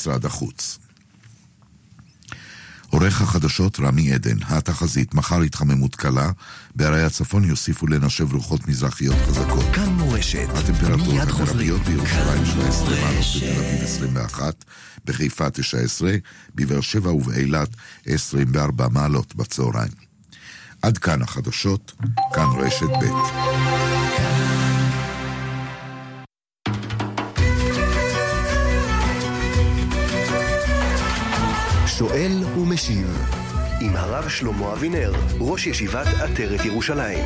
משרד החוץ. עורך החדשות רמי עדן, התחזית, מחר התחממות קלה, בערי הצפון יוסיפו לנשב רוחות מזרחיות חזקות. כאן מורשת, הטמפרטורות המרביות בירושלים 19 מעלות, בתל אביב 21, בחיפה 19, בבאר שבע ובאילת 24 מעלות בצהריים. עד כאן החדשות, כאן רשת ב'. שואל ומשיב עם הרב שלמה אבינר, ראש ישיבת עטרת ירושלים.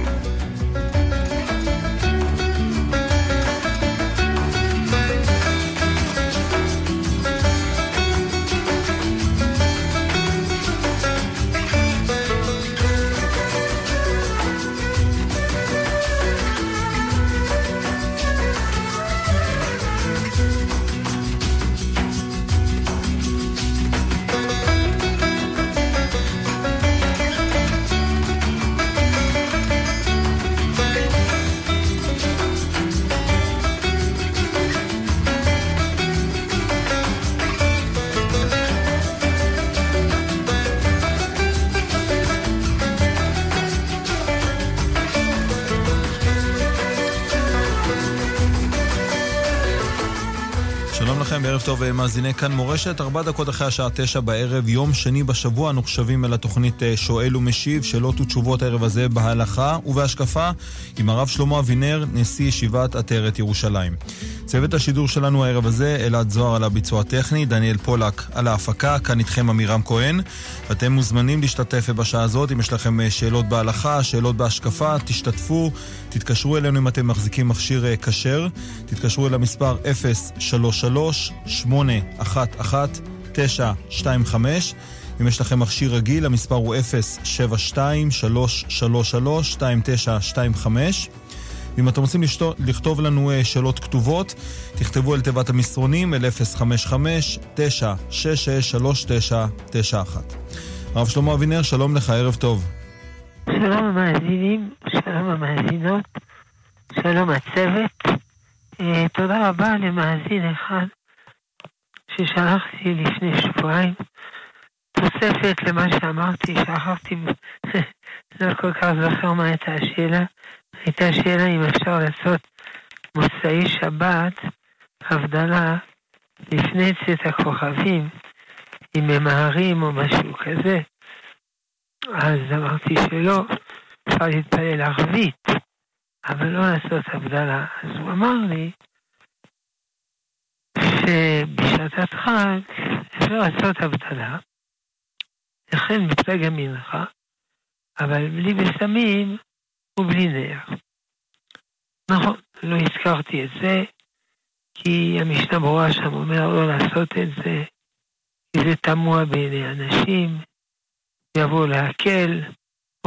טוב מאזיני כאן מורשת, ארבע דקות אחרי השעה תשע בערב, יום שני בשבוע, אנו שבים אל התוכנית אה, שואל ומשיב, שאלות ותשובות הערב הזה בהלכה ובהשקפה, עם הרב שלמה אבינר, נשיא ישיבת עטרת ירושלים. צוות השידור שלנו הערב הזה, אלעד זוהר על הביצוע הטכני, דניאל פולק על ההפקה, כאן איתכם עמירם כהן. ואתם מוזמנים להשתתף בשעה הזאת, אם יש לכם אה, שאלות בהלכה, שאלות בהשקפה, תשתתפו, תתקשרו אלינו אם אתם מחזיקים מכשיר אה, כשר, תתקשרו אל המספר 033 811-925. אם יש לכם מכשיר רגיל, המספר הוא 072-333-2925. ואם אתם רוצים לכתוב לנו אה, שאלות כתובות, תכתבו אל תיבת המסרונים אל 055-966-3991. הרב שלמה אבינר, שלום לך, ערב טוב. שלום המאזינים, שלום המאזינות, שלום הצוות. אה, תודה רבה למאזין אחד ששלחתי לפני שבועיים, תוספת למה שאמרתי, שכחתי, לא כל כך זוכר מה הייתה השאלה. הייתה שאלה אם אפשר לעשות מוצאי שבת, הבדלה, לפני צאת הכוכבים, אם ממהרים או משהו כזה. אז אמרתי שלא, אפשר להתפלל ערבית, אבל לא לעשות הבדלה. אז הוא אמר לי, שבשעת חג אפשר לעשות הבדלה, לכן בפלג המנחה, אבל בלי בשמים ובלי נר. נכון, לא הזכרתי את זה, כי המשנה ברורה שם אומר לא לעשות את זה, כי זה תמוה בעיני אנשים, יבואו להקל,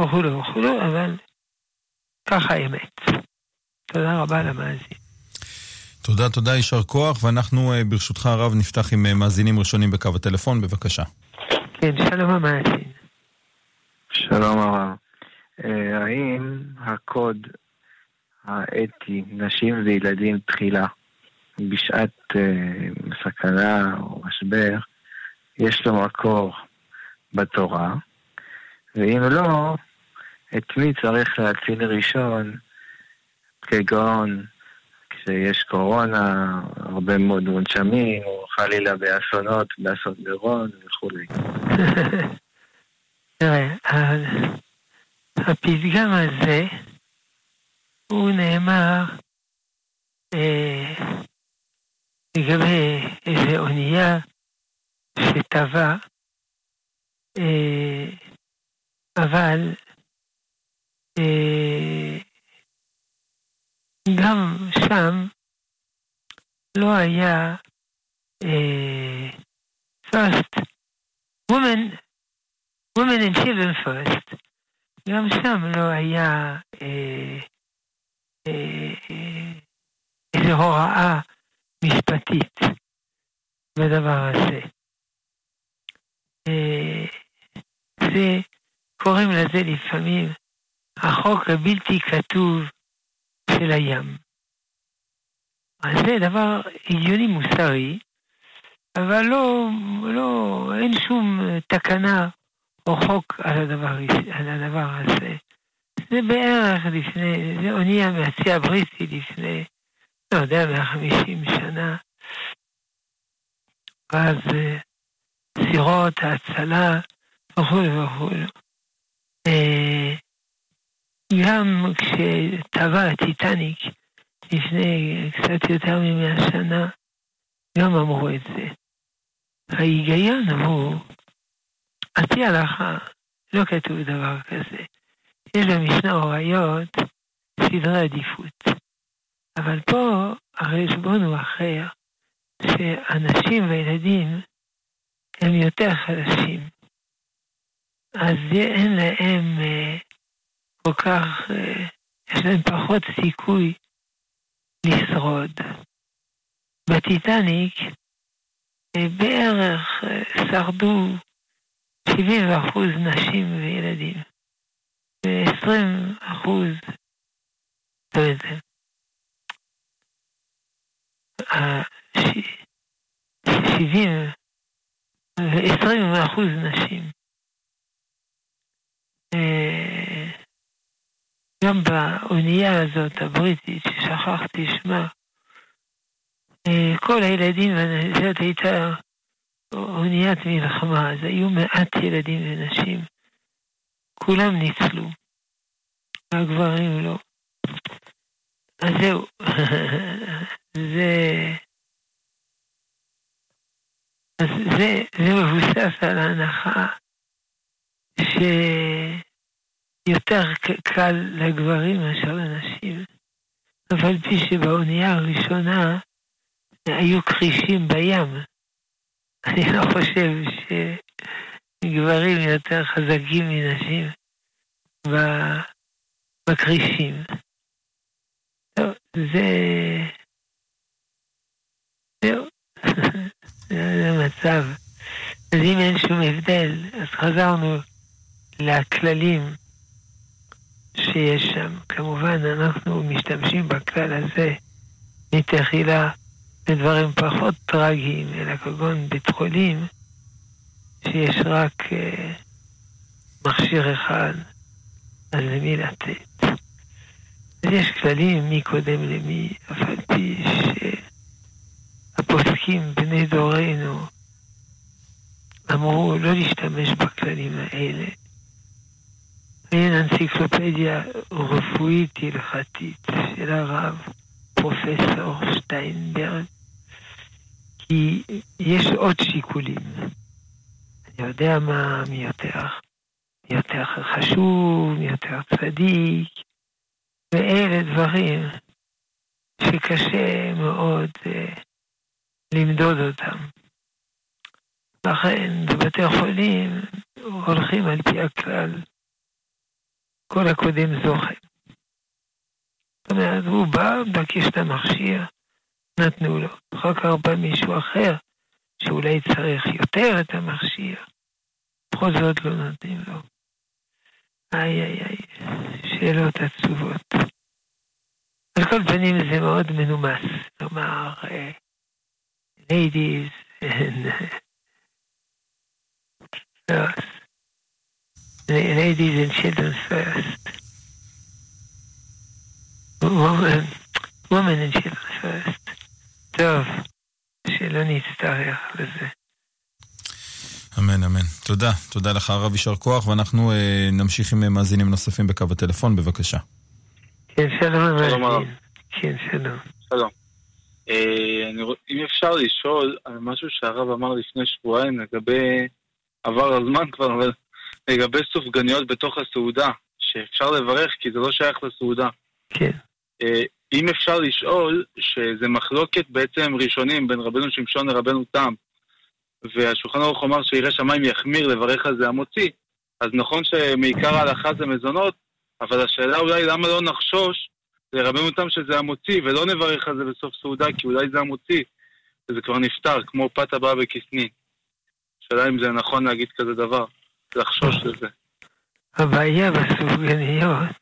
וכולו וכולו, אבל ככה האמת. תודה רבה למאזין. תודה, תודה, יישר כוח, ואנחנו אה, ברשותך הרב נפתח עם אה, מאזינים ראשונים בקו הטלפון, בבקשה. כן, שלום המאזין. שלום הרב. אה, האם הקוד האתי, נשים וילדים תחילה, בשעת סכנה או משבר, יש לו מקור בתורה, ואם לא, את מי צריך להציל ראשון, כגון שיש קורונה, הרבה מאוד מונשמים, או חלילה באסונות, באסון מירון וכולי. תראה, הפתגם הזה, הוא נאמר אה, לגבי איזה אונייה שטבע, אה, אבל אה, גם שם לא היה אה, first, women, women and children first, גם שם לא היה אה, אה, איזו הוראה משפטית בדבר הזה. אה, זה, קוראים לזה לפעמים החוק הבלתי כתוב של הים. אז זה דבר הגיוני מוסרי, אבל לא, לא, אין שום תקנה או חוק על הדבר, על הדבר הזה. זה בערך לפני, זה אונייה מהצי הבריטי לפני, לא יודע, 150 שנה. ואז אה, סירות ההצלה וכו' וכו'. גם כשטבע הטיטניק לפני קצת יותר ממאה שנה, גם אמרו את זה. ההיגיון הוא, על פי ההלכה, לא כתוב דבר כזה. יש במשנה הוריות סדרי עדיפות. אבל פה החשבון הוא אחר, שאנשים וילדים הם יותר חלשים. אז אין להם אה, כל כך, אה, יש להם פחות סיכוי לשרוד. בטיטניק אה, בערך אה, שרדו 70 אחוז נשים וילדים, ו-20 אחוז, לא יודע, 70 ו-20 אחוז נשים. גם באונייה הזאת, הבריטית, ששכחתי שמה, אה, כל הילדים, זאת הייתה אוניית מלחמה, אז היו מעט ילדים ונשים. כולם ניצלו, והגברים לא. אז זהו, זה... אז זה, זה מבוסס על ההנחה שיותר קל לגברים מאשר לנשים. אף על פי שבאונייה הראשונה היו כרישים בים. אני לא חושב שגברים יותר חזקים מנשים בכרישים. טוב, זה... זהו, זה המצב. אז אם אין שום הבדל, אז חזרנו לכללים שיש שם. כמובן, אנחנו משתמשים בכלל הזה מתחילה לדברים פחות טרגיים, אלא כגון בית חולים, שיש רק uh, מכשיר אחד, אז למי לתת? אז יש כללים מי קודם למי, אף על פי שהפוסקים בני דורנו אמרו לא להשתמש בכללים האלה. אין אנציקלופדיה רפואית הלכתית של הרב פרופסור שטיינברג, כי יש עוד שיקולים. אני יודע מה, מי יותר, מי יותר חשוב, מי יותר צדיק, ואלה דברים שקשה מאוד אה, למדוד אותם. לכן בבתי החולים הולכים על פי הכלל, כל הקודם זוכה. זאת אומרת, הוא בא, מבקש את המכשיר, נתנו לו. אחר כך בא מישהו אחר, שאולי צריך יותר את המכשיר, בכל זאת לא נותנים לו. איי איי איי, שאלות עצובות. על כל פנים זה מאוד מנומס, כלומר, ladies and first. Ladies and children first. woman, woman and children first. טוב, שלא נצטרך לזה. אמן, אמן. תודה. תודה לך, הרב, יישר כוח, ואנחנו אה, נמשיך עם מאזינים נוספים בקו הטלפון, בבקשה. כן, שלום. שלום הרב. כן, שלום. שלום. אה, אני, אם אפשר לשאול על משהו שהרב אמר לפני שבועיים לגבי, עבר הזמן כבר, אבל לגבי סופגניות בתוך הסעודה, שאפשר לברך כי זה לא שייך לסעודה. כן. אה, אם אפשר לשאול, שזה מחלוקת בעצם ראשונים בין רבנו שמשון לרבנו תם, והשולחן ערוך אמר שירא שמיים יחמיר לברך על זה המוציא, אז נכון שמעיקר ההלכה זה מזונות, אבל השאלה אולי למה לא נחשוש לרבנו תם שזה המוציא, ולא נברך על זה בסוף סעודה, כי אולי זה המוציא, וזה כבר נפתר, כמו פת הבאה בכסנין. השאלה אם זה נכון להגיד כזה דבר, לחשוש לזה. הבעיה בסופגניות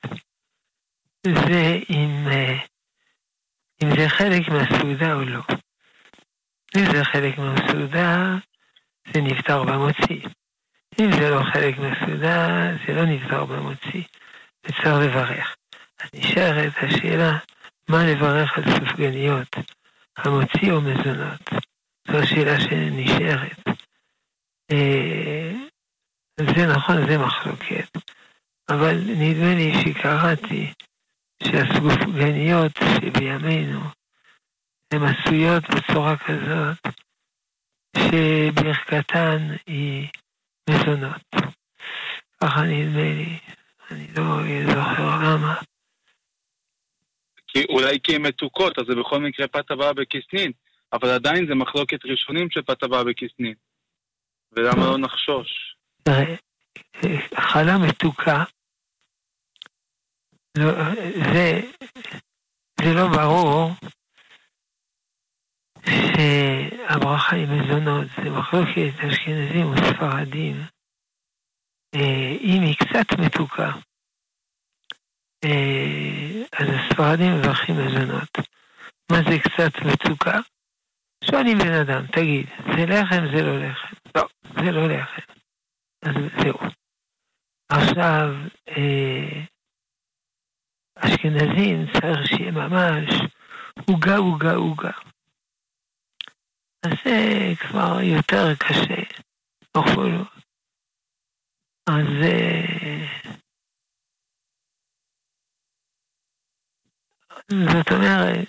זה אם, אה, אם זה חלק מהסעודה או לא. אם זה חלק מהסעודה, זה נפטר במוציא. אם זה לא חלק מהסעודה, זה לא נפטר במוציא. וצריך לברך. אז נשארת השאלה, מה לברך על סופגניות, המוציא או מזונות? זו השאלה שנשארת. זה נכון, זה מחלוקת. אבל נדמה לי שקראתי שהסופגניות שבימינו הן עשויות בצורה כזאת שברכתן היא מזונות. ככה נדמה לי, אני לא זוכר למה. כי אולי כי הן מתוקות, אז זה בכל מקרה פת הבאה בכסנין, אבל עדיין זה מחלוקת ראשונים של פת הבאה בכסנין. ולמה לא נחשוש? חלה מתוקה, לא, זה, זה לא ברור שהברכה היא מזונות, זה מחלוקת אשכנזים וספרדים. אה, אם היא קצת מתוקה, אה, אז הספרדים מברכים מזונות. מה זה קצת מצוקה? שואלים בן אדם, תגיד, זה לחם, זה לא לחם? לא, זה לא לחם. אז זהו. עכשיו, אה, אשכנזים צריך שיהיה ממש עוגה, עוגה, עוגה. אז זה כבר יותר קשה, בכל אז זאת אומרת,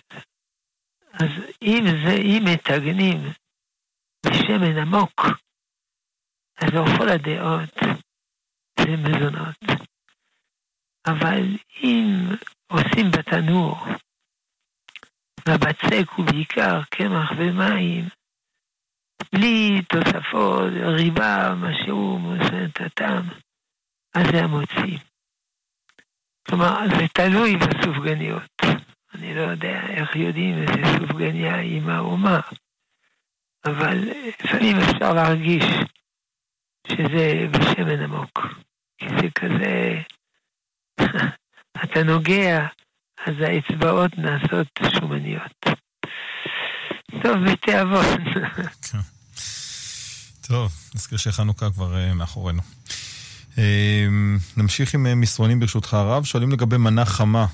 אז אם זה, אם מתגנים בשמן עמוק, אז לכל הדעות זה מזונות. אבל אם עושים בתנור, והבצק הוא בעיקר קמח ומים, בלי תוספות, ריבה, משהו, מוסן הטעם, אז זה המוציא. כלומר, זה תלוי בסופגניות. אני לא יודע איך יודעים איזה סופגניה היא מה או מה, אבל לפעמים אפשר להרגיש שזה בשמן עמוק. כי זה כזה, אתה נוגע, אז האצבעות נעשות שומניות. טוב, בתיאבון. כן. טוב, נזכיר שחנוכה כבר uh, מאחורינו. אה, נמשיך עם אה, מסרונים ברשותך הרב. שואלים לגבי מנה חמה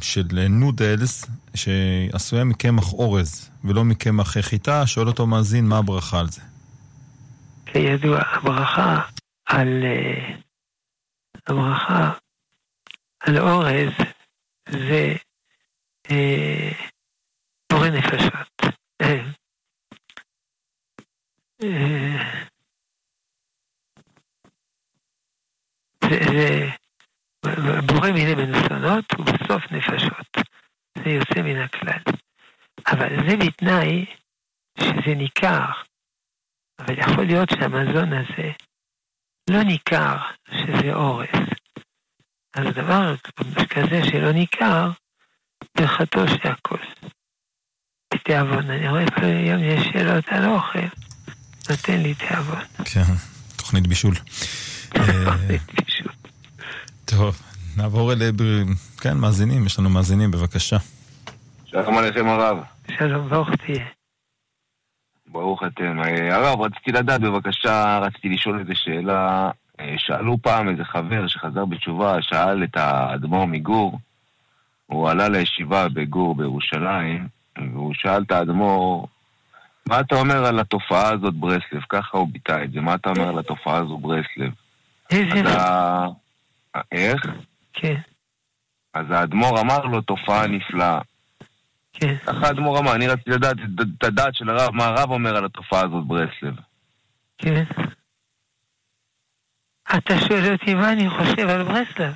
של נודלס שעשויה מקמח אורז ולא מקמח חיטה. שואל אותו מאזין מה הברכה על זה. כידוע, הברכה על... אה, הברכה על אורז זה בורא נפשות. זה בורא מיני מנוסונות ובסוף נפשות. זה יוצא מן הכלל. אבל זה בתנאי שזה ניכר. אבל יכול להיות שהמזון הזה לא ניכר שזה אורז. אז דבר כזה שלא ניכר, ברכתו שהכל. תיאבון, אני רואה פה היום יש שאלות על אוכל, נותן לי תיאבון. כן, תוכנית בישול. טוב, נעבור אל... כן, מאזינים, יש לנו מאזינים, בבקשה. שלום עליכם הרב. שלום, ברוך תהיה. ברוך אתם. אה, הרב, רציתי לדעת בבקשה, רציתי לשאול איזה שאלה. אה, שאלו פעם איזה חבר שחזר בתשובה, שאל את האדמו"ר מגור, הוא עלה לישיבה בגור בירושלים, והוא שאל את האדמו"ר, מה אתה אומר על התופעה הזאת ברסלב? ככה הוא ביטא את זה, מה אתה אומר על התופעה הזו ברסלב? איזה... איך? כן. אז האדמו"ר אמר לו, תופעה נפלאה. כן. ככה האדמו"ר אמר, אני רציתי לדעת את הדעת של הרב, מה הרב אומר על התופעה הזאת ברסלב. כן. אתה שואל אותי מה אני חושב על ברסלב?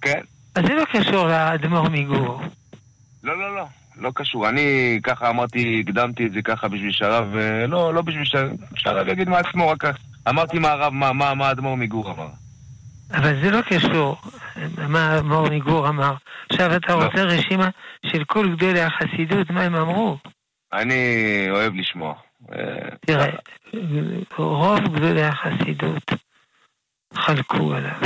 כן. אז זה לא קשור לאדמו"ר מגור. לא, לא, לא. לא קשור. אני ככה אמרתי, הקדמתי את זה ככה בשביל שהרב, אה, לא, לא בשביל שהרב יגיד מעצמו, רק אמרתי מה הרב, מה, מה, מה האדמו"ר מגור אמר. אבל זה לא קשור, מה האדמו"ר מגור אמר. עכשיו אתה לא. רוצה רשימה של כל גדולי החסידות, מה הם אמרו? אני אוהב לשמוע. אה, תראה, רוב גדולי החסידות חלקו עליו.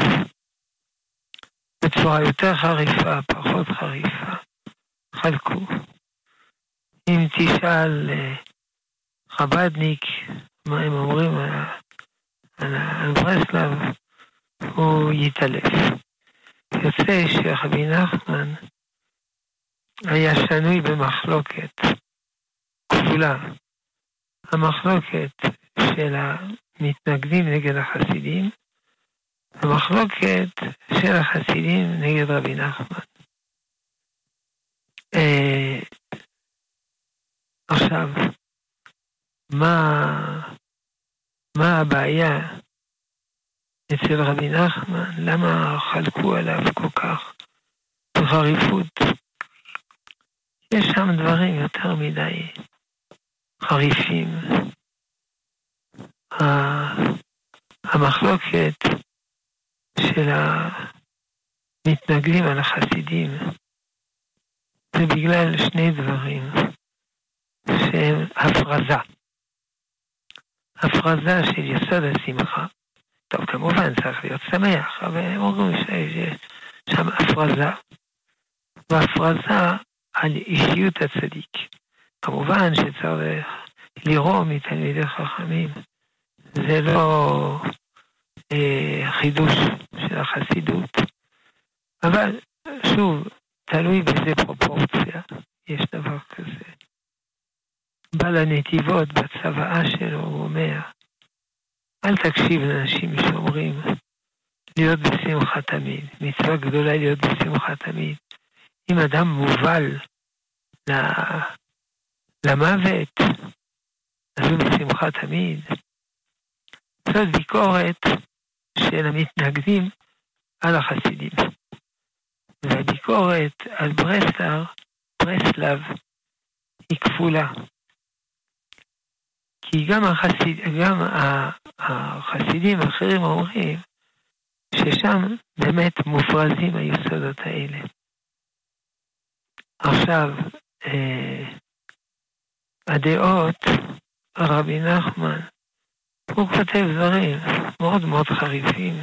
בצורה יותר חריפה, פחות חריפה. חלקו. אם תשאל אה, חב"דניק, מה הם אומרים על, על, על ברסלב, הוא יתעלף. יוצא שרבי נחמן היה שנוי במחלוקת כפולה. המחלוקת של המתנגדים נגד החסידים, המחלוקת של החסידים נגד רבי נחמן. אה, עכשיו, מה, מה הבעיה אצל רבי נחמן? למה חלקו עליו כל כך בחריפות? יש שם דברים יותר מדי חריפים. המחלוקת של המתנגדים על החסידים זה בגלל שני דברים שהם הפרזה. הפרזה של יסוד השמחה. טוב, כמובן צריך להיות שמח, אבל הם אומרים שיש שם הפרזה. והפרזה על אישיות הצדיק. כמובן שצריך לרום מתלמידי חכמים. זה לא אה, חידוש של החסידות. אבל שוב, תלוי באיזה פרופורציה יש דבר כזה. בעל הנתיבות בצוואה שלו, הוא אומר, אל תקשיב לאנשים שאומרים להיות בשמחה תמיד. מצווה גדולה להיות בשמחה תמיד. אם אדם מובל למוות, אז הוא בשמחה תמיד. זאת ביקורת של המתנגדים על החסידים. והביקורת על ברסלר, ברסלב, היא כפולה. כי גם, החסיד, גם החסידים האחרים אומרים ששם באמת מופרזים היסודות האלה. עכשיו, אה, הדעות, רבי נחמן, הוא כותב דברים מאוד מאוד חריפים.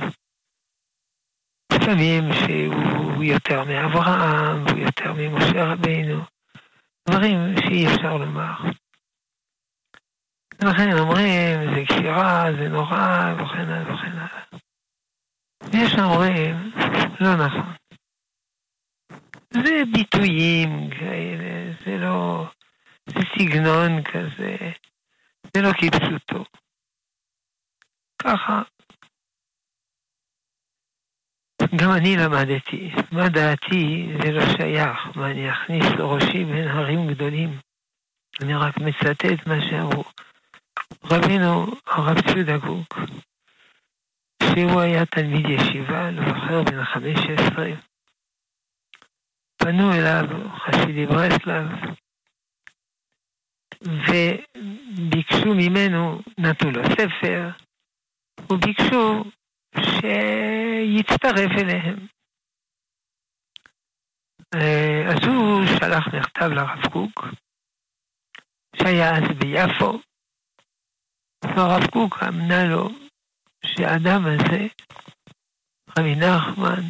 לפעמים שהוא יותר מאברהם, הוא יותר ממשה רבינו, דברים שאי אפשר לומר. ולכן אומרים, זה קשירה, זה נורא, וכן הלאה וכן הלאה. ויש אומרים, לא נכון. זה ביטויים כאלה, זה לא... זה סגנון כזה, זה לא כפשוטו. ככה. גם אני למדתי, מה דעתי זה לא שייך, מה אני אכניס לראשי בין הרים גדולים. אני רק מצטט מה שאמרו. רבינו הרב ציודה גוק, שהוא היה תלמיד ישיבה, זוכר, בן 15, פנו אליו חסידי ברסלב, וביקשו ממנו, נתנו לו ספר, וביקשו שיצטרף אליהם. אה, אז הוא שלח מכתב לרב קוק, שהיה אז ביפו, והרב קוק אמנה לו שהאדם הזה, רבי נחמן,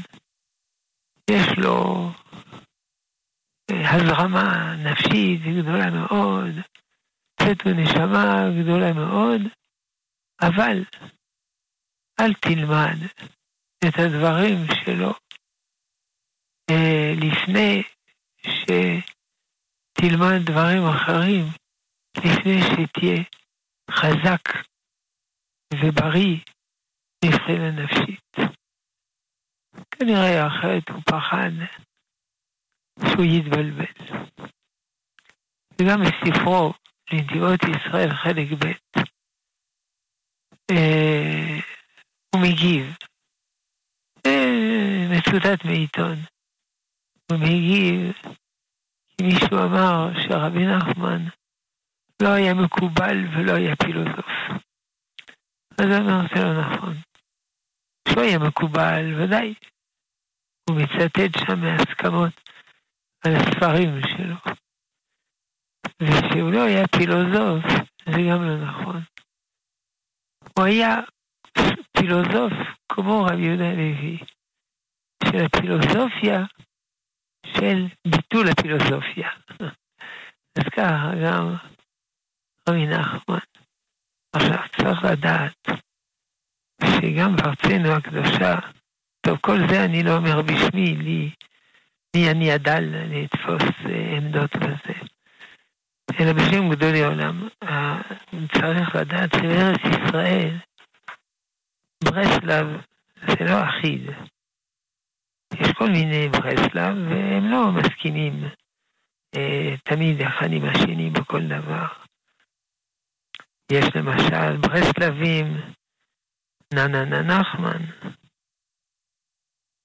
יש לו אה, הזרמה נפשית גדולה מאוד, צאת ונשמה גדולה מאוד, אבל אל תלמד את הדברים שלו אה, לפני שתלמד דברים אחרים, לפני שתהיה חזק ובריא מבחינה נפשית. כנראה אחרת הוא פחד שהוא יתבלבל. וגם בספרו לנטיעות ישראל חלק ב', אה, הוא מגיב. אה, מצוטט מעיתון. הוא מגיב כי מישהו אמר שרבי נחמן לא היה מקובל ולא היה פילוסוף. אז הוא אומר, זה לא נכון. שהוא היה מקובל, ודאי. הוא מצטט שם מהסכמות על הספרים שלו. ושהוא לא היה פילוסוף, זה גם לא נכון. הוא היה פילוסוף כמו רבי יהודה הלוי, של הפילוסופיה של ביטול הפילוסופיה. אז ככה גם רבי נחמן. עכשיו, צריך לדעת שגם בארצנו הקדושה, טוב, כל זה אני לא אומר בשמי, לי, מי אני הדל לתפוס אה, עמדות בזה. אלא בשם גדולי עולם, צריך לדעת שבארץ ישראל, ברסלב זה לא אחיד. יש כל מיני ברסלב, והם לא מסכימים אה, תמיד אחד עם השני בכל דבר. יש למשל ברסלבים, ננה נחמן,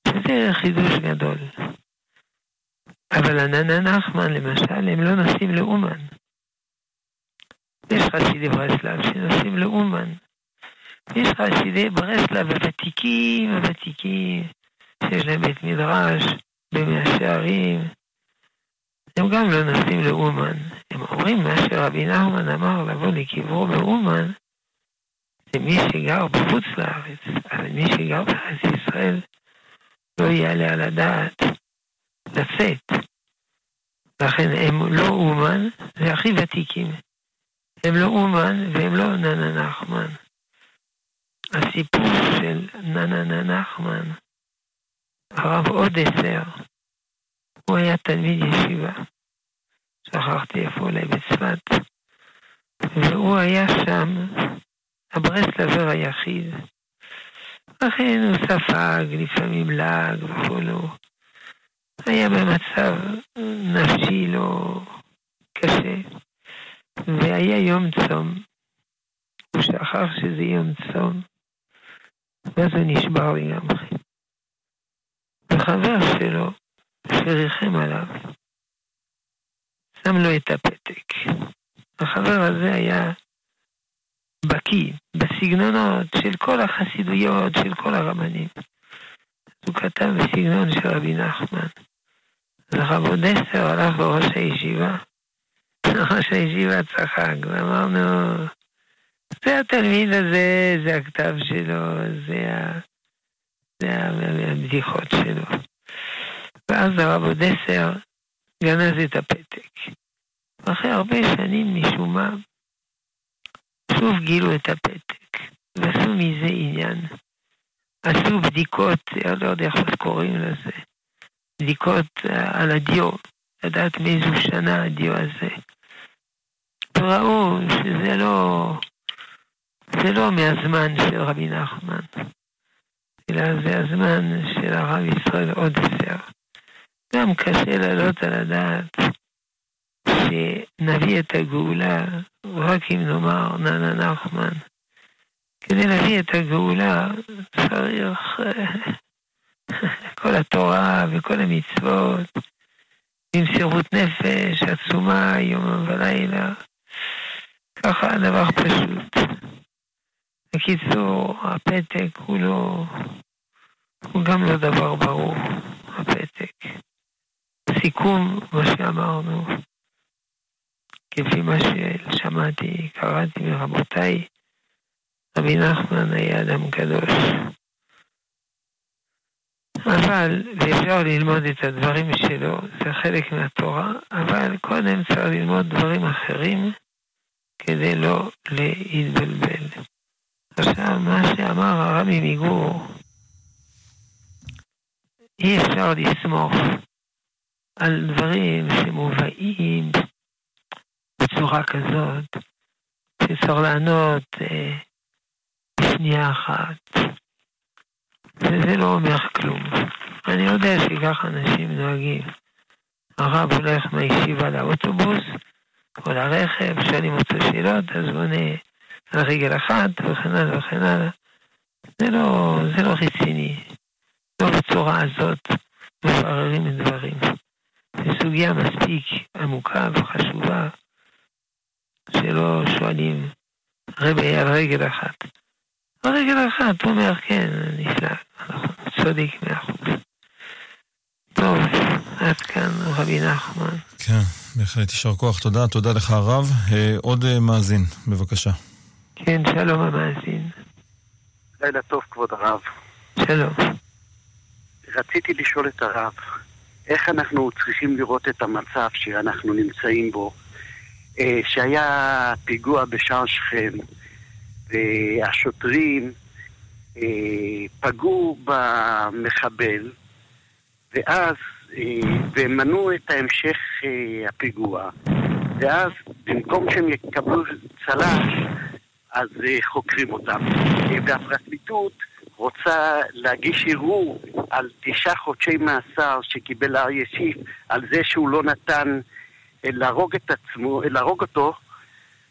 שזה חידוש גדול. אבל הננה נחמן, למשל, הם לא נוסעים לאומן. יש חסידי ברסלב שנוסעים לאומן. יש חסידי ברסלב הוותיקים, הוותיקים, שיש להם בית מדרש במאה שערים. הם גם לא נוסעים לאומן. הם אומרים מה שרבי נחמן אמר לבוא לקברו באומן, זה מי שגר בחוץ לארץ, אבל מי שגר בארץ ישראל לא יעלה על הדעת לצאת. לכן הם לא אומן, זה הכי ותיקים. הם לא אומן והם לא ננה נחמן. הסיפור של ננה נחמן, הרב עוד עשר, הוא היה תלמיד ישיבה. שכחתי איפה אולי בצפת. והוא היה שם, הברסלבר היחיד. לכן הוא ספג לפעמים לעג וכולו. היה במצב נפשי לא קשה, והיה יום צום. הוא שכח שזה יום צום, ואז הוא נשבר לגמרי. וחבר שלו, שריחם עליו, שם לו את הפתק. החבר הזה היה בקיא בסגנונות של כל החסידויות, של כל הרבנים. הוא כתב בסגנון של רבי נחמן. אז הרב אודסר הלך בראש הישיבה. ראש הישיבה צחק, ואמרנו, זה התלמיד הזה, זה הכתב שלו, זה, ה... זה הבדיחות שלו. ואז הרב אודסר גנז את הפתק. אחרי הרבה שנים משום מה, שוב גילו את הפתק, ועשו מזה עניין. עשו בדיקות, אני לא יודע איך קוראים לזה, בדיקות אה, על הדיו, לדעת מאיזו שנה הדיו הזה. וראו שזה לא, זה לא מהזמן של רבי נחמן, אלא זה הזמן של הרב ישראל עוד עשר. גם קשה להעלות על הדעת שנביא את הגאולה רק אם נאמר ננה נחמן. כדי להביא את הגאולה צריך כל התורה וכל המצוות, במסירות נפש עצומה יום ולילה. ככה הדבר פשוט. בקיצור, הפתק הוא לא, הוא גם לא דבר ברור, הפתק. סיכום מה שאמרנו, כפי מה ששמעתי, קראתי מרבותיי, רבי נחמן היה אדם קדוש. אבל, ואפשר ללמוד את הדברים שלו, זה חלק מהתורה, אבל קודם צריך ללמוד דברים אחרים כדי לא להתבלבל. עכשיו, מה שאמר הרבי מגור, אי אפשר לסמוך על דברים שמובאים בצורה כזאת, שצריך לענות אה, בשנייה אחת. וזה לא אומר כלום. אני יודע שככה אנשים נוהגים. הרב הולך מהישיבה לאוטובוס או לרכב, שואלים אותו שאלות, אז הוא עונה על רגל אחת וכן הלאה וכן הלאה. זה לא, זה לא רציני. לא בצורה הזאת מבררים את דברים. זו סוגיה מספיק עמוקה וחשובה, שלא שואלים רבי על רגל אחת. על רגל אחת, הוא אומר, כן, נפלא, נכון, צודק מאה אחוז. טוב, עד כאן רבי נחמן. כן, בהחלט יישר כוח, תודה, תודה לך הרב. אה, עוד אה, מאזין, בבקשה. כן, שלום המאזין. לילה טוב, כבוד הרב. שלום. רציתי לשאול את הרב, איך אנחנו צריכים לראות את המצב שאנחנו נמצאים בו, אה, שהיה פיגוע בשער שכם, והשוטרים אה, פגעו במחבל, ואז, אה, ומנעו את המשך הפיגוע, ואז במקום שהם יקבלו צל"ש, אז חוקרים אותם. והפרקליטות רוצה להגיש ערעור על תשעה חודשי מאסר שקיבל אריה שיף, על זה שהוא לא נתן אה, להרוג את עצמו, אה, להרוג אותו,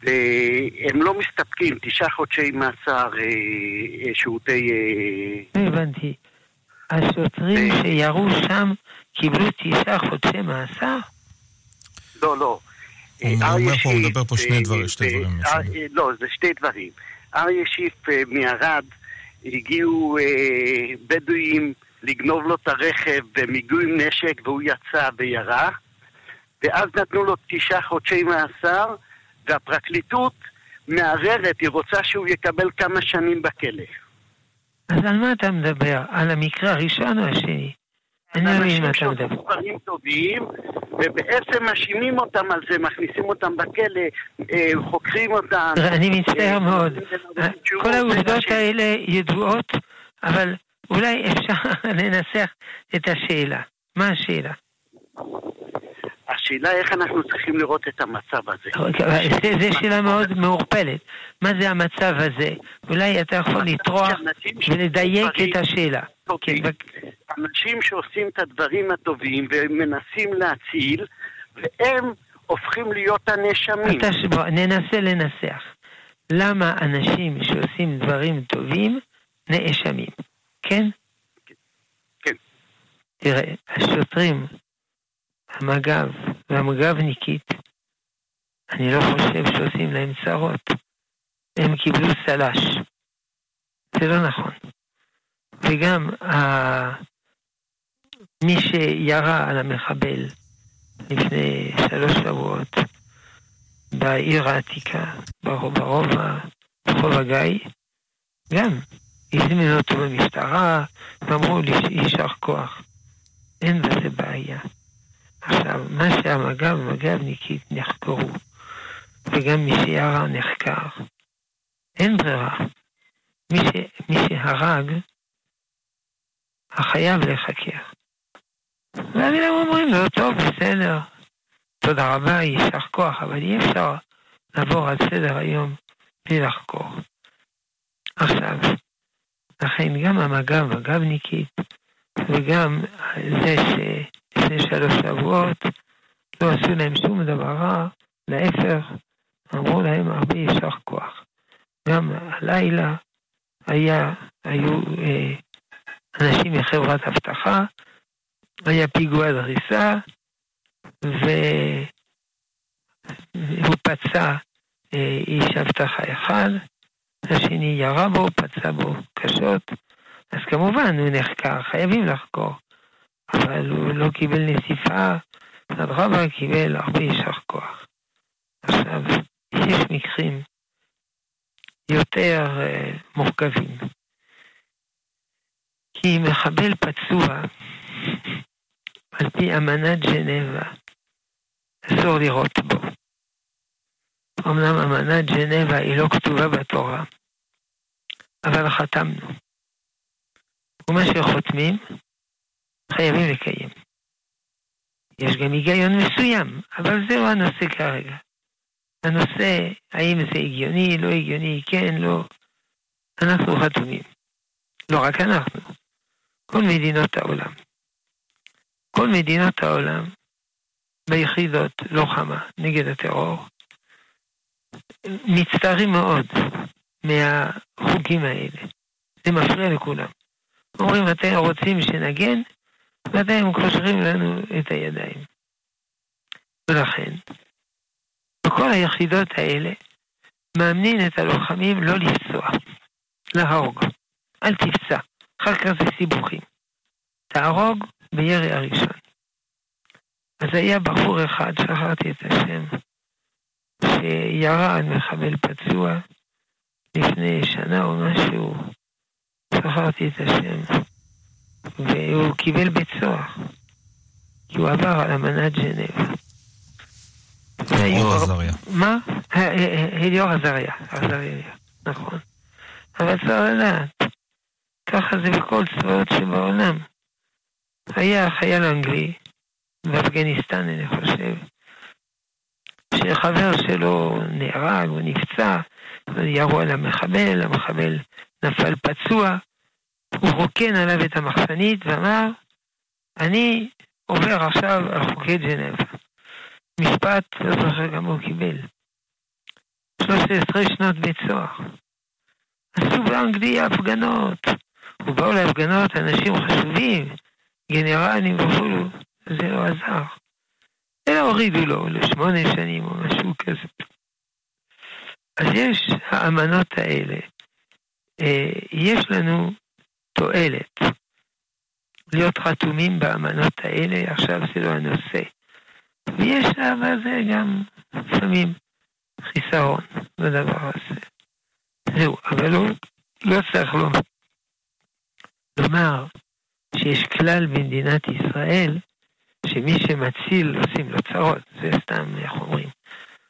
והם לא מסתפקים, תשעה חודשי מאסר אה, שירותי... הבנתי. השוטרים. שירו שם קיבלו תשעה חודשי מאסר? לא, לא. הוא אומר אריה פה, הוא שיף, מדבר פה שני דברים, שתי דברים לא, זה שתי דברים. אריה שיף מערד, הגיעו אה, בדואים לגנוב לו את הרכב במיגוי נשק והוא יצא וירה, ואז נתנו לו תשעה חודשי מאסר, והפרקליטות מערערת, היא רוצה שהוא יקבל כמה שנים בכלא. אז על מה אתה מדבר? על המקרה הראשון או השני? אנשים. שעושים דברים טובים, ובעצם מאשימים אותם על זה, מכניסים אותם בכלא, אה, חוקרים אותם. אני מצטער אה, מאוד. תשובות, כל העובדות. האלה ידועות, אבל אולי אפשר לנסח את השאלה. מה השאלה? השאלה איך אנחנו צריכים לראות את המצב הזה. זו שאלה מאוד מעורפלת. מה זה המצב הזה? אולי אתה יכול לטרוח ולדייק את השאלה. כן, אנשים שעושים את הדברים הטובים ומנסים להציל, והם הופכים להיות הנאשמים. ננסה לנסח. למה אנשים שעושים דברים טובים נאשמים? כן? כן. תראה, השוטרים, המג"ב והמג"בניקית, אני לא חושב שעושים להם צרות. הם קיבלו צל"ש. זה לא נכון. וגם ה... מי שירה על המחבל לפני שלוש שבועות בעיר העתיקה, ברוב- ברחוב הגיא, גם הזמינו אותו במשטרה, ואמרו לי יישר כוח. אין בזה בעיה. עכשיו, מה שהמג"ב ומג"בניקית נחקרו, וגם מי שירה נחקר, אין ברירה. מי, ש... מי שהרג, החייב להיחקר. ואז הם אומרים לו, טוב, בסדר, תודה רבה, יישר כוח, אבל אי אפשר לעבור על סדר היום בלי לחקור. עכשיו, לכן גם המג"ב, מג"בניקית, וגם זה שלפני שלוש שבועות לא עשו להם שום דבר רע, להפך, אמרו להם הרבה יישר כוח. גם הלילה היה, היו אה, אנשים מחברת אבטחה, היה פיגוע דריסה, והוא פצע אה, איש אבטחה אחד, השני ירה בו, פצע בו קשות, אז כמובן הוא נחקר, חייבים לחקור, אבל הוא לא קיבל נזיפה, אדרבה קיבל הרבה יישר כוח. עכשיו, יש מקרים יותר אה, מורכבים. כי מחבל פצוע, על פי אמנת ג'נבה, אסור לירות בו. אמנם אמנת ג'נבה היא לא כתובה בתורה, אבל חתמנו. ומה שחותמים, חייבים לקיים. יש גם היגיון מסוים, אבל זהו הנושא כרגע. הנושא, האם זה הגיוני, לא הגיוני, כן, לא, אנחנו חתומים. לא רק אנחנו, כל מדינות העולם. כל מדינות העולם ביחידות לוחמה נגד הטרור מצטערים מאוד מהחוקים האלה. זה מפריע לכולם. אומרים, אתם רוצים שנגן, ואתם קושרים לנו את הידיים. ולכן, בכל היחידות האלה מאמנים את הלוחמים לא לפצוע, להרוג. אל תפצע, אחר כך זה סיבוכים. תהרוג בירי הראשון. אז היה בחור אחד, שכחתי את השם, שירה על מחבל פצוע לפני שנה או משהו, שכחתי את השם, והוא קיבל בית סוהר, כי הוא עבר על אמנת ג'נבה. אור עזריה. מה? אליאור עזריה, עזריה, נכון. אבל צריך לדעת, ככה זה בכל צבאות שבעולם. היה חייל אנגלי, באפגניסטן אני חושב, שחבר שלו נהרג או נפצע, ירו על המחבל, המחבל נפל פצוע, הוא רוקן עליו את המחסנית ואמר, אני עובר עכשיו על חוקי ג'נב. משפט, לא זוכר כמה הוא קיבל. 13 שנות בית סוהר. עשו באנגליה הפגנות. ובאו להפגנות אנשים חשובים, גנרלים וכולו, זה לא עזר. אלא הורידו לו לשמונה שנים או משהו כזה. אז יש האמנות האלה. אה, יש לנו תועלת להיות חתומים באמנות האלה, עכשיו זה לא הנושא. ויש אבל זה גם לפעמים חיסרון בדבר הזה. זהו, אבל לא, לא צריך לומר, לומר שיש כלל במדינת ישראל שמי שמציל עושים לו צרות, זה סתם, איך אומרים,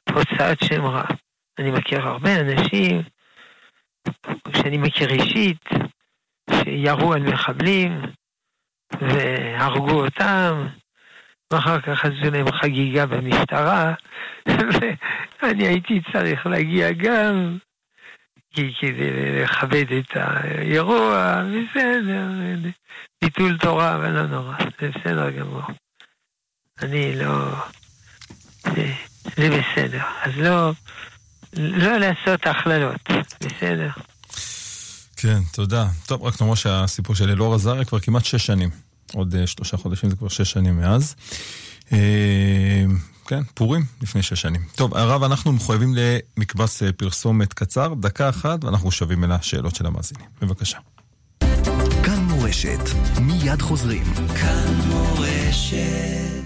הוצאת שם רע. אני מכיר הרבה אנשים שאני מכיר אישית, שירו על מחבלים והרגו אותם, ואחר כך עשו להם חגיגה במשטרה, ואני הייתי צריך להגיע גם כדי לכבד את האירוע, בסדר, ביטול תורה, אבל לא נורא, זה בסדר גמור. אני לא... זה, זה בסדר. אז לא, לא לעשות הכללות, בסדר? כן, תודה. טוב, רק נאמר שהסיפור של אלאור עזריה כבר כמעט שש שנים. עוד uh, שלושה חודשים, זה כבר שש שנים מאז. Uh, כן, פורים לפני שש שנים. טוב, הרב, אנחנו מחויבים למקבץ אה, פרסומת קצר, דקה אחת, ואנחנו שווים אל השאלות של המאזינים. בבקשה. כאן מורשת, מיד חוזרים. כאן מורשת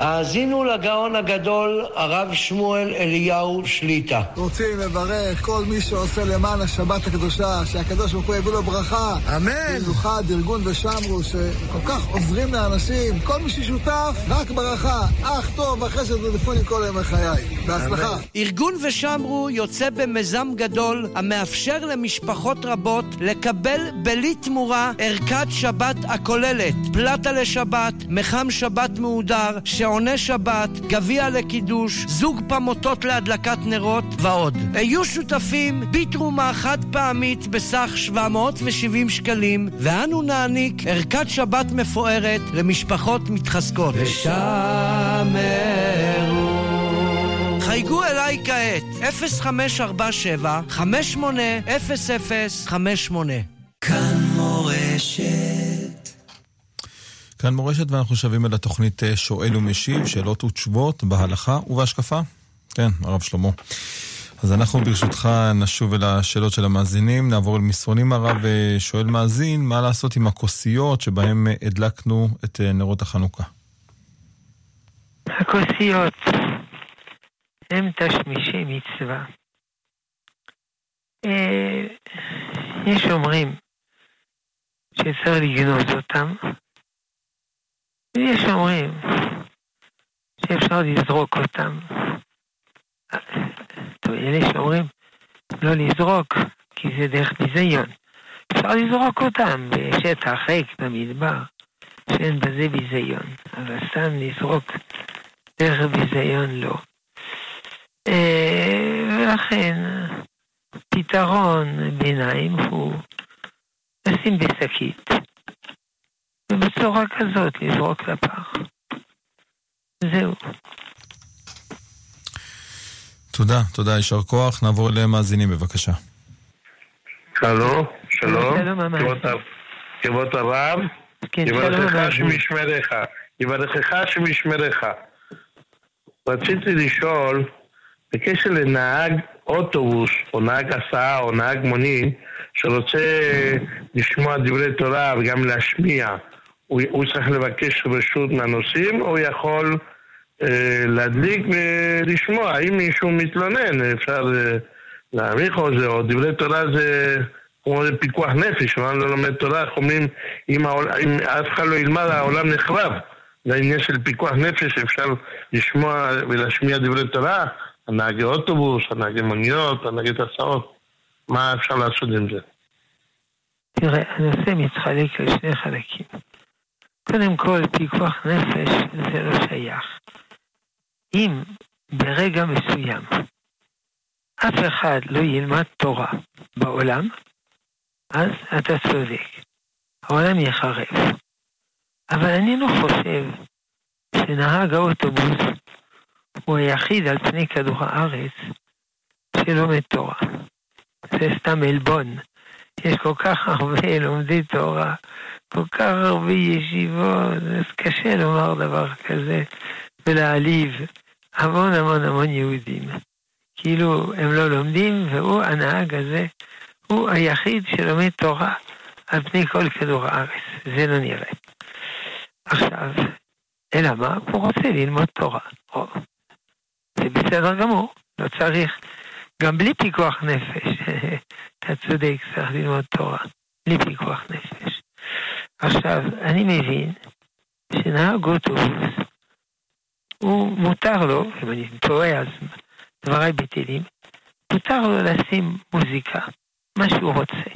האזינו לגאון הגדול, הרב שמואל אליהו שליטה. רוצים לברך כל מי שעושה למען השבת הקדושה, שהקדוש ברוך הוא יביא לו ברכה. אמן. במיוחד ארגון ושמרו, שכל כך עוזרים לאנשים. כל מי ששותף, רק ברכה. אך טוב וחסד ודפוני כל ימי חיי. בהצלחה. ארגון ושמרו יוצא במיזם גדול, המאפשר למשפחות רבות לקבל בלי תמורה ערכת שבת הכוללת פלטה לשבת, מחם שבת מהודר, שעוני שבת, גביע לקידוש, זוג פמוטות להדלקת נרות ועוד. היו שותפים בתרומה חד פעמית בסך 770 שקלים, ואנו נעניק ערכת שבת מפוארת למשפחות מתחזקות. ושמרו חייגו אליי כעת, 0547 580058 כאן מורשת כאן מורשת ואנחנו שווים אל התוכנית אה, שואל ומשיב, שאלות ותשובות בהלכה ובהשקפה. כן, הרב שלמה. אז אנחנו ברשותך נשוב אל השאלות של המאזינים, נעבור אל מסרונים הרב אה, שואל מאזין, מה לעשות עם הכוסיות שבהם אה, הדלקנו את נרות החנוכה? הכוסיות הם תשמישי מצווה. יש אומרים שצריך לגנוז אותם, ויש אומרים שאפשר לזרוק אותם. טוב, אלה שאומרים לא לזרוק, כי זה דרך ביזיון. אפשר לזרוק אותם בשטח ריק במדבר, שאין בזה ביזיון, אבל סתם לזרוק דרך ביזיון לא. אה, ולכן פתרון ביניים הוא לשים בשקית, ובצורה כזאת לזרוק לפח. זהו. תודה, תודה, יישר כוח. נעבור למאזינים, בבקשה. הלו, שלום. כבוד הרב, כן, יברכך שמשמריך, יברכך שמשמריך. רציתי לשאול, בקשר לנהג אוטובוס, או נהג הסעה, או נהג מונית, שרוצה לשמוע דברי תורה וגם להשמיע, הוא, הוא צריך לבקש רשות מהנוסעים, או יכול אה, להדליק ולשמוע. אם מישהו מתלונן, אפשר אה, להעריך או זה, או דברי תורה זה כמו פיקוח נפש, מה לא לומד תורה, איך אומרים, אם, העול, אם אף אחד לא ילמד, העולם נחרב. לעניין של פיקוח נפש, אפשר לשמוע ולהשמיע דברי תורה, הנהגי אוטובוס, הנהגי מוניות, הנהגי הסעות, מה אפשר לעשות עם זה? תראה, הנושא מתחלק לשני חלקים. קודם כל, פיקוח נפש זה לא שייך. אם ברגע מסוים אף אחד לא ילמד תורה בעולם, אז אתה צודק. העולם יחרב. אבל אני לא חושב שנהג האוטובוס הוא היחיד על פני כדור הארץ שלומד תורה. זה סתם עלבון. יש כל כך הרבה לומדי תורה, כל כך הרבה ישיבות, אז קשה לומר דבר כזה ולהעליב המון המון המון יהודים. כאילו הם לא לומדים, והוא, הנהג הזה, הוא היחיד שלומד תורה על פני כל כדור הארץ. זה לא נראה. עכשיו, אלא מה? הוא רוצה ללמוד תורה. או, זה בסדר גמור, לא צריך. גם בלי פיקוח נפש, אתה צודק, צריך ללמוד תורה. בלי פיקוח נפש. עכשיו, אני מבין שנהג אוטובוס, הוא מותר לו, אם אני טועה אז דבריי בטלים, מותר לו לשים מוזיקה, מה שהוא רוצה.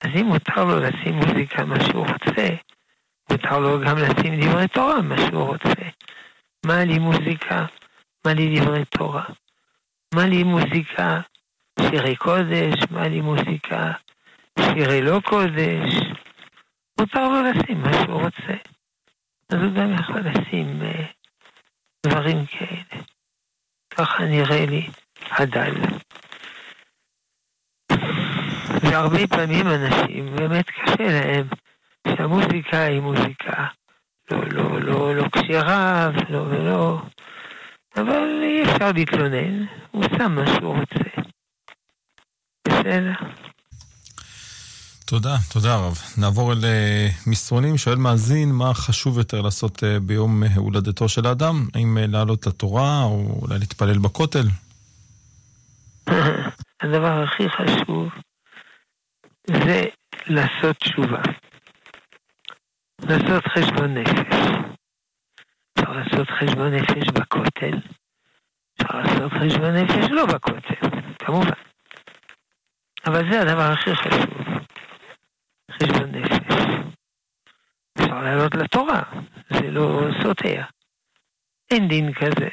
אז אם מותר לו לשים מוזיקה, מה שהוא רוצה, מותר לו גם לשים דברי תורה, מה שהוא רוצה. מה לי מוזיקה? מה לי דברי תורה? מה לי מוזיקה? שירי קודש? מה לי מוזיקה? שירי לא קודש? מותר לו לשים מה שהוא רוצה. אז הוא גם יכול לשים uh, דברים כאלה. ככה נראה לי הדל. והרבה פעמים אנשים, באמת קשה להם שהמוזיקה היא מוזיקה לא, לא, לא, לא כשרה ולא ולא, אבל אי אפשר להתלונן, הוא שם מה שהוא רוצה. בסדר. תודה, תודה רב. נעבור אל אה, מסרונים. שואל מאזין, מה חשוב יותר לעשות אה, ביום הולדתו של האדם? האם אה, לעלות לתורה או אולי להתפלל בכותל? הדבר הכי חשוב זה לעשות תשובה. לעשות חשבון נפש. אפשר לעשות חשבון נפש בכותל, אפשר לעשות חשבון נפש לא בכותל, כמובן. אבל זה הדבר הכי חשוב, חשבון נפש. אפשר לעלות לתורה, זה לא סותר. אין דין כזה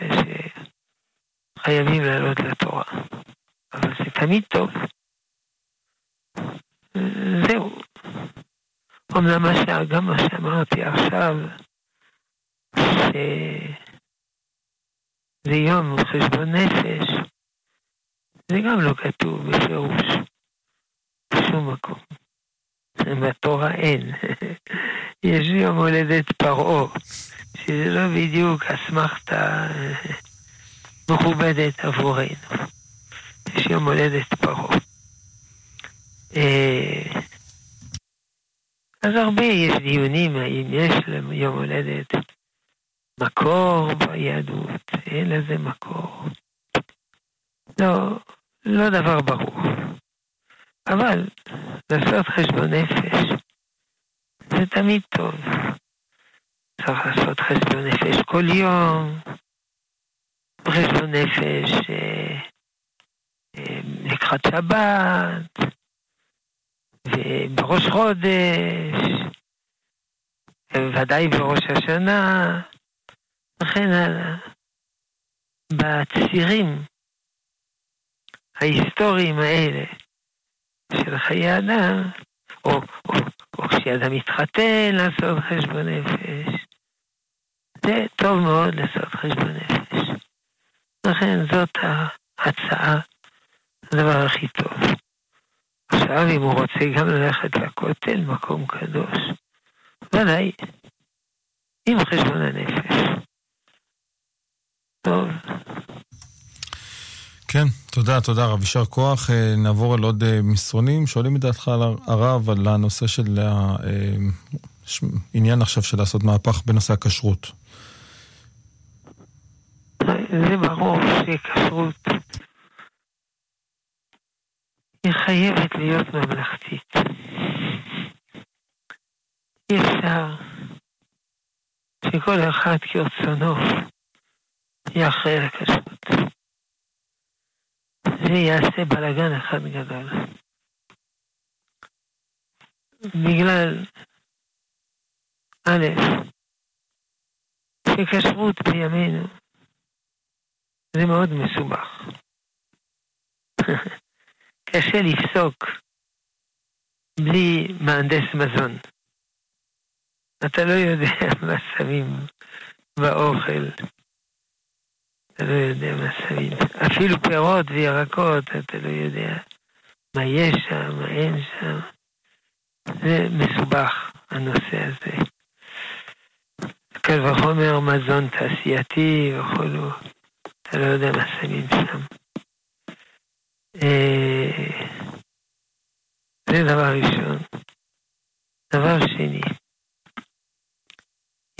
שחייבים לעלות לתורה, אבל זה תמיד טוב. זהו. אמנם גם מה שאמרתי עכשיו, שזה יום חשבון נפש, זה גם לא כתוב בפירוש, בשום מקום. בתורה אין. יש יום הולדת פרעה, שזה לא בדיוק אסמכתה מכובדת עבורנו. יש יום הולדת פרעה. אה, אז הרבה יש דיונים האם יש ליום הולדת מקור ביהדות, אין לזה מקור. לא, לא דבר ברור. אבל לעשות חשבון נפש זה תמיד טוב. צריך לעשות חשבון נפש כל יום, חשבון נפש אה, אה, לקראת שבת, ובראש חודש, ודאי בראש השנה, וכן הלאה. בצירים ההיסטוריים האלה של חיי אדם, או, או, או כשאדם מתחתן לעשות חשבון נפש, זה טוב מאוד לעשות חשבון נפש. לכן זאת ההצעה, הדבר הכי טוב. עכשיו, אם הוא רוצה גם ללכת לכותל, מקום קדוש, ודאי, עם חשבון הנפש. טוב. כן, תודה, תודה רב, יישר כוח. אה, נעבור על עוד אה, מסרונים. שואלים את דעתך על הרב על הנושא של העניין אה, עכשיו של לעשות מהפך בנושא הכשרות. זה ברור שכשרות היא חייבת להיות ממלכתית. אי אפשר שכל אחד כרצונו יאחראי לכשרות. זה יעשה בלאגן אחד גדול. בגלל, א', שכשרות בימינו זה מאוד מסובך. קשה לפסוק בלי מהנדס מזון. אתה לא יודע מה שמים באוכל. אתה לא יודע מה שמים. אפילו פירות וירקות, אתה לא יודע מה יש שם, מה אין שם. זה מסובך, הנושא הזה. קל וחומר מזון תעשייתי וכולו, אתה לא יודע מה שמים שם. אה, זה דבר ראשון. דבר שני,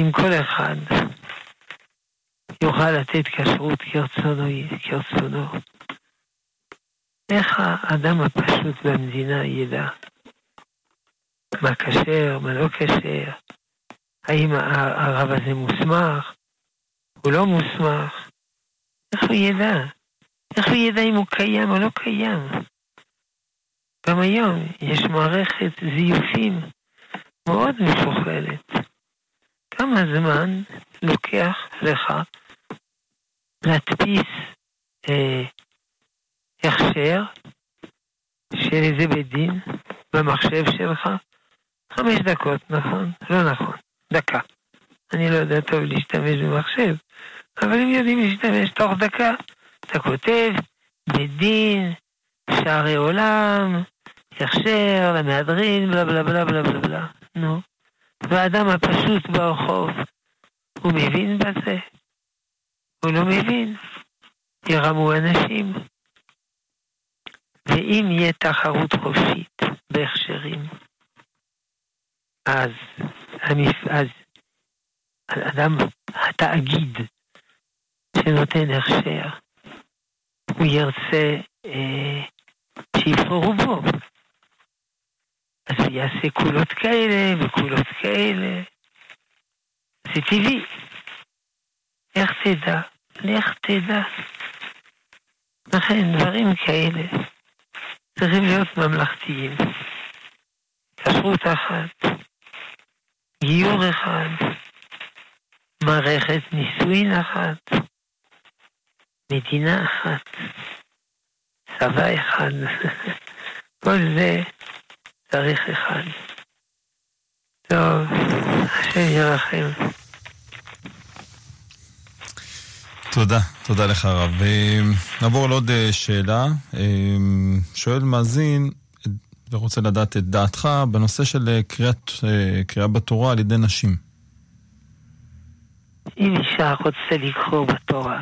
אם כל אחד יוכל לתת כשרות כרצונו, כרצונו, איך האדם הפשוט במדינה ידע מה כשר, מה לא כשר, האם הרב הזה מוסמך, הוא לא מוסמך, איך הוא ידע? איך הוא ידע אם הוא קיים או לא קיים? גם היום יש מערכת זיופים מאוד משוכללת. כמה זמן לוקח לך להדפיס אה, הכשר של איזה בית דין במחשב שלך? חמש דקות, נכון? לא נכון, דקה. אני לא יודע טוב להשתמש במחשב, אבל הם יודעים להשתמש תוך דקה. אתה כותב, בית דין, שערי עולם, הכשר, למהדרין, בלה בלה בלה בלה בלה בלה. נו. והאדם הפשוט ברחוב, הוא מבין בזה? הוא לא מבין. ירמו אנשים. ואם יהיה תחרות חופשית בהכשרים, אז, המפ... אז אדם, התאגיד שנותן הכשר, הוא ירצה אה, שיבחרו בו. אז הוא יעשה קולות כאלה וקולות כאלה. זה טבעי. איך תדע? לך תדע. לכן דברים כאלה צריכים להיות ממלכתיים. כשרות אחת, גיור אחד, מערכת נישואין אחת, מדינה אחת, צבא אחד. כל זה צריך אחד. טוב, השם ירחם. תודה, תודה לך הרב. נעבור לעוד אה, שאלה. אה, שואל מאזין, ורוצה לדעת את דעתך בנושא של אה, קריאת, קריאה בתורה על ידי נשים. אם אישה רוצה לקרוא בתורה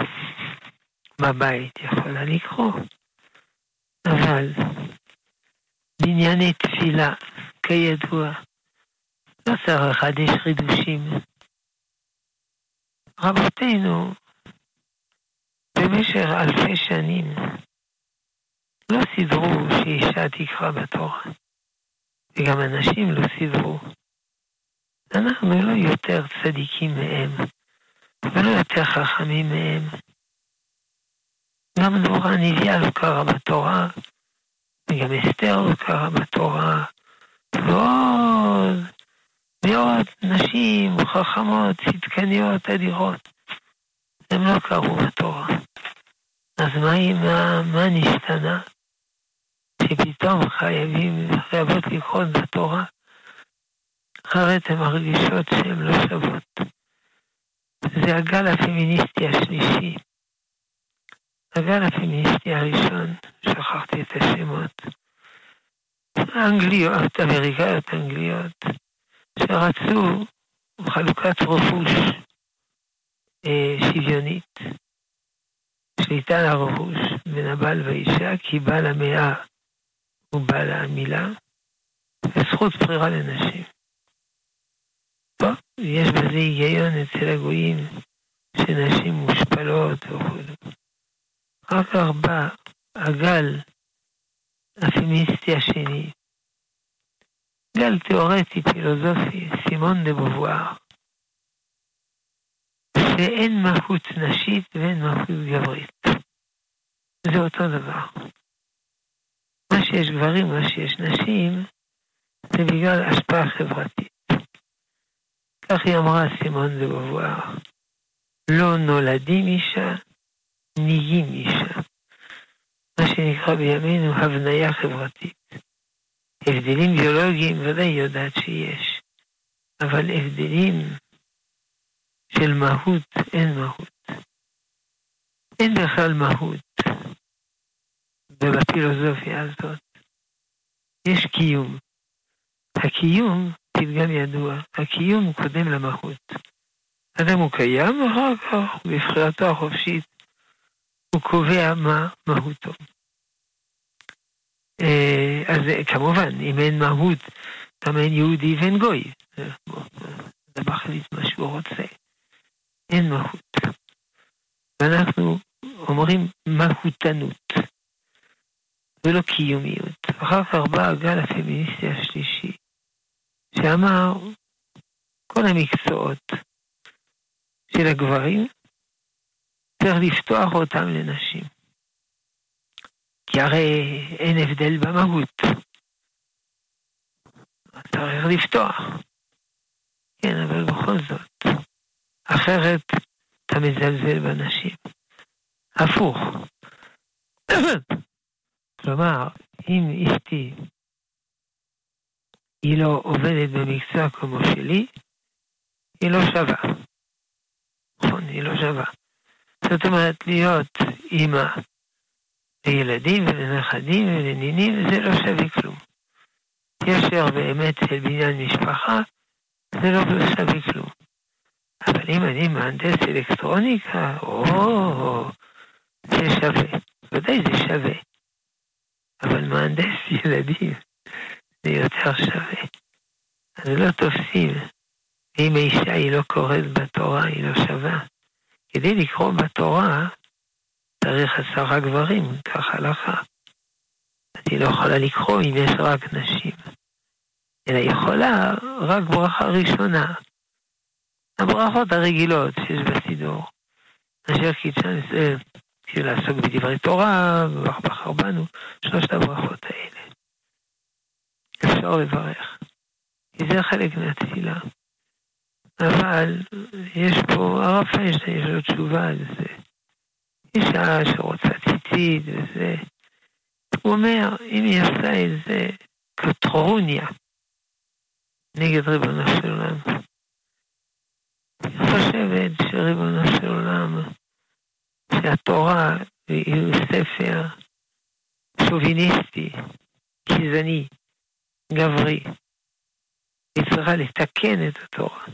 בבית, יכולה לקרוא, אבל בענייני תפילה, כידוע, לא צריך לחדש חידושים. רבותינו, במשך אלפי שנים, לא סידרו שאישה תקרא בתורה, וגם אנשים לא סידרו. אנחנו לא יותר צדיקים מהם, ולא יותר חכמים מהם. גם נורא נביאה לא קרא בתורה, וגם אסתר לא קרא בתורה, ועוד מאות נשים חכמות, צדקניות, אדירות. הם לא קראו בתורה. אז מה, מה, מה נשתנה? שפתאום חייבים, חייבות לקרוא בתורה? אחרת הן מרגישות שהן לא שוות. זה הגל הפמיניסטי השלישי. הגל הפמיניסטי הראשון, שכחתי את השמות, אנגליות, אמריקאיות אנגליות, שרצו חלוקת רכוש אה, שוויונית, שליטה על הרכוש בין הבעל והאישה, כי בעל המאה הוא בעל המילה, וזכות בחירה לנשים. טוב, יש בזה היגיון אצל הגויים, שנשים מושפלות וכו'. אחר כך בא הגל הפמיניסטי השני, גל תיאורטי, פילוסופי, סימון דה בובואר, שאין מהות נשית ואין מהות גברית. זה אותו דבר. מה שיש גברים, מה שיש נשים, זה בגלל השפעה חברתית. כך היא אמרה סימון דה בובואר. לא נולדים אישה, נהיים אישה. מה שנקרא בימינו הבניה חברתית. הבדלים ביולוגיים ודאי יודעת שיש, אבל הבדלים של מהות אין מהות. אין בכלל מהות ובפילוסופיה הזאת. יש קיום. הקיום, פתגם ידוע, הקיום קודם למהות. אדם הוא קיים, ואחר כך, בבחירתו החופשית, הוא קובע מה מהותו. אה, אז כמובן, אם אין מהות, גם אין יהודי ואין גוי. אדם מחליט מה שהוא רוצה. אין מהות. ואנחנו אומרים מהותנות, ולא קיומיות. אחר כך בא הגל הפמיניסטי השלישי, שאמר, כל המקצועות של הגברים, צריך לפתוח אותם לנשים. כי הרי אין הבדל במהות. צריך לפתוח. כן, אבל בכל זאת, אחרת אתה מזלזל בנשים. הפוך. כלומר, אם אשתי היא לא עובדת במקצוע כמו שלי, היא לא שווה. נכון, היא לא שווה. זאת אומרת, להיות אימא לילדים ולנכדים ולנינים, זה לא שווה כלום. ישר באמת של בניין משפחה, זה לא שווה כלום. אבל אם אני מהנדס אלקטרוניקה, או, זה שווה. ודאי זה שווה. אבל מהנדס ילדים זה יותר שווה. אז לא תופסים. ואם האישה היא לא קוראת בתורה, היא לא שווה. כדי לקרוא בתורה, צריך עשרה גברים, כך הלכה. אז היא לא יכולה לקרוא אם יש רק נשים. אלא יכולה רק ברכה ראשונה. הברכות הרגילות שיש בסידור. אשר קידשן ישראל, בשביל לעסוק בדברי תורה, ובחר בנו, שלושת הברכות האלה. אפשר לברך. כי זה חלק מהתפילה. אבל יש פה, הרב פיינשטיין יש לו תשובה על זה. אישה שרוצה ציצית וזה. הוא אומר, אם היא עשה את זה כטרוניה נגד ריבונו של עולם, חושבת שריבונו של עולם, שהתורה היא ספר שוביניסטי, גזעני, גברי. היא צריכה לתקן את התורה.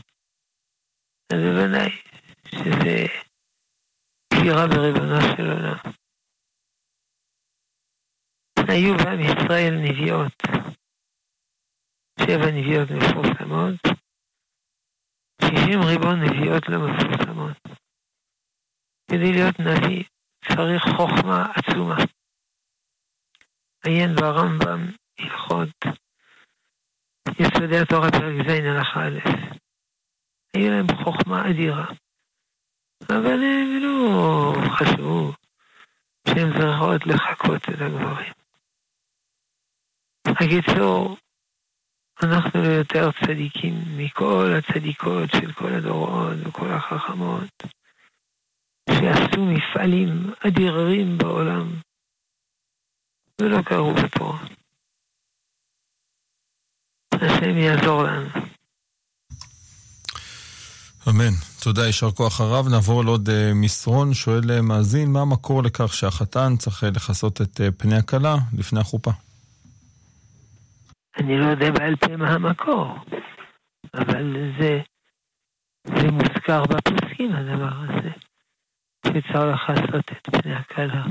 אז בוודאי שזה כפירה בריבונו של עולם. היו בעם ישראל נביאות, שבע נביאות מפורסמות, שישים ריבון נביאות לא מפורסמות. כדי להיות נביא צריך חוכמה עצומה. עיין ברמב"ם, הלכות, יסודי התורה פרק ז' הלכה א'. היו להם חוכמה אדירה. אבל הם לא חשבו שהן צריכות לחקות את הגברים. בקיצור, אנחנו יותר צדיקים מכל הצדיקות של כל הדורות וכל החכמות, שעשו מפעלים אדירים בעולם, ולא קראו בתורה. השם יעזור לנו. אמן. תודה, יישר כוח הרב. נעבור לעוד uh, מסרון. שואל uh, מאזין, מה המקור לכך שהחתן צריך uh, לכסות את פני הכלה לפני החופה? אני לא יודע בעל פה מה המקור, אבל זה, זה מוזכר בפוסקים, הדבר הזה, שצריך לכסות את פני הכלה.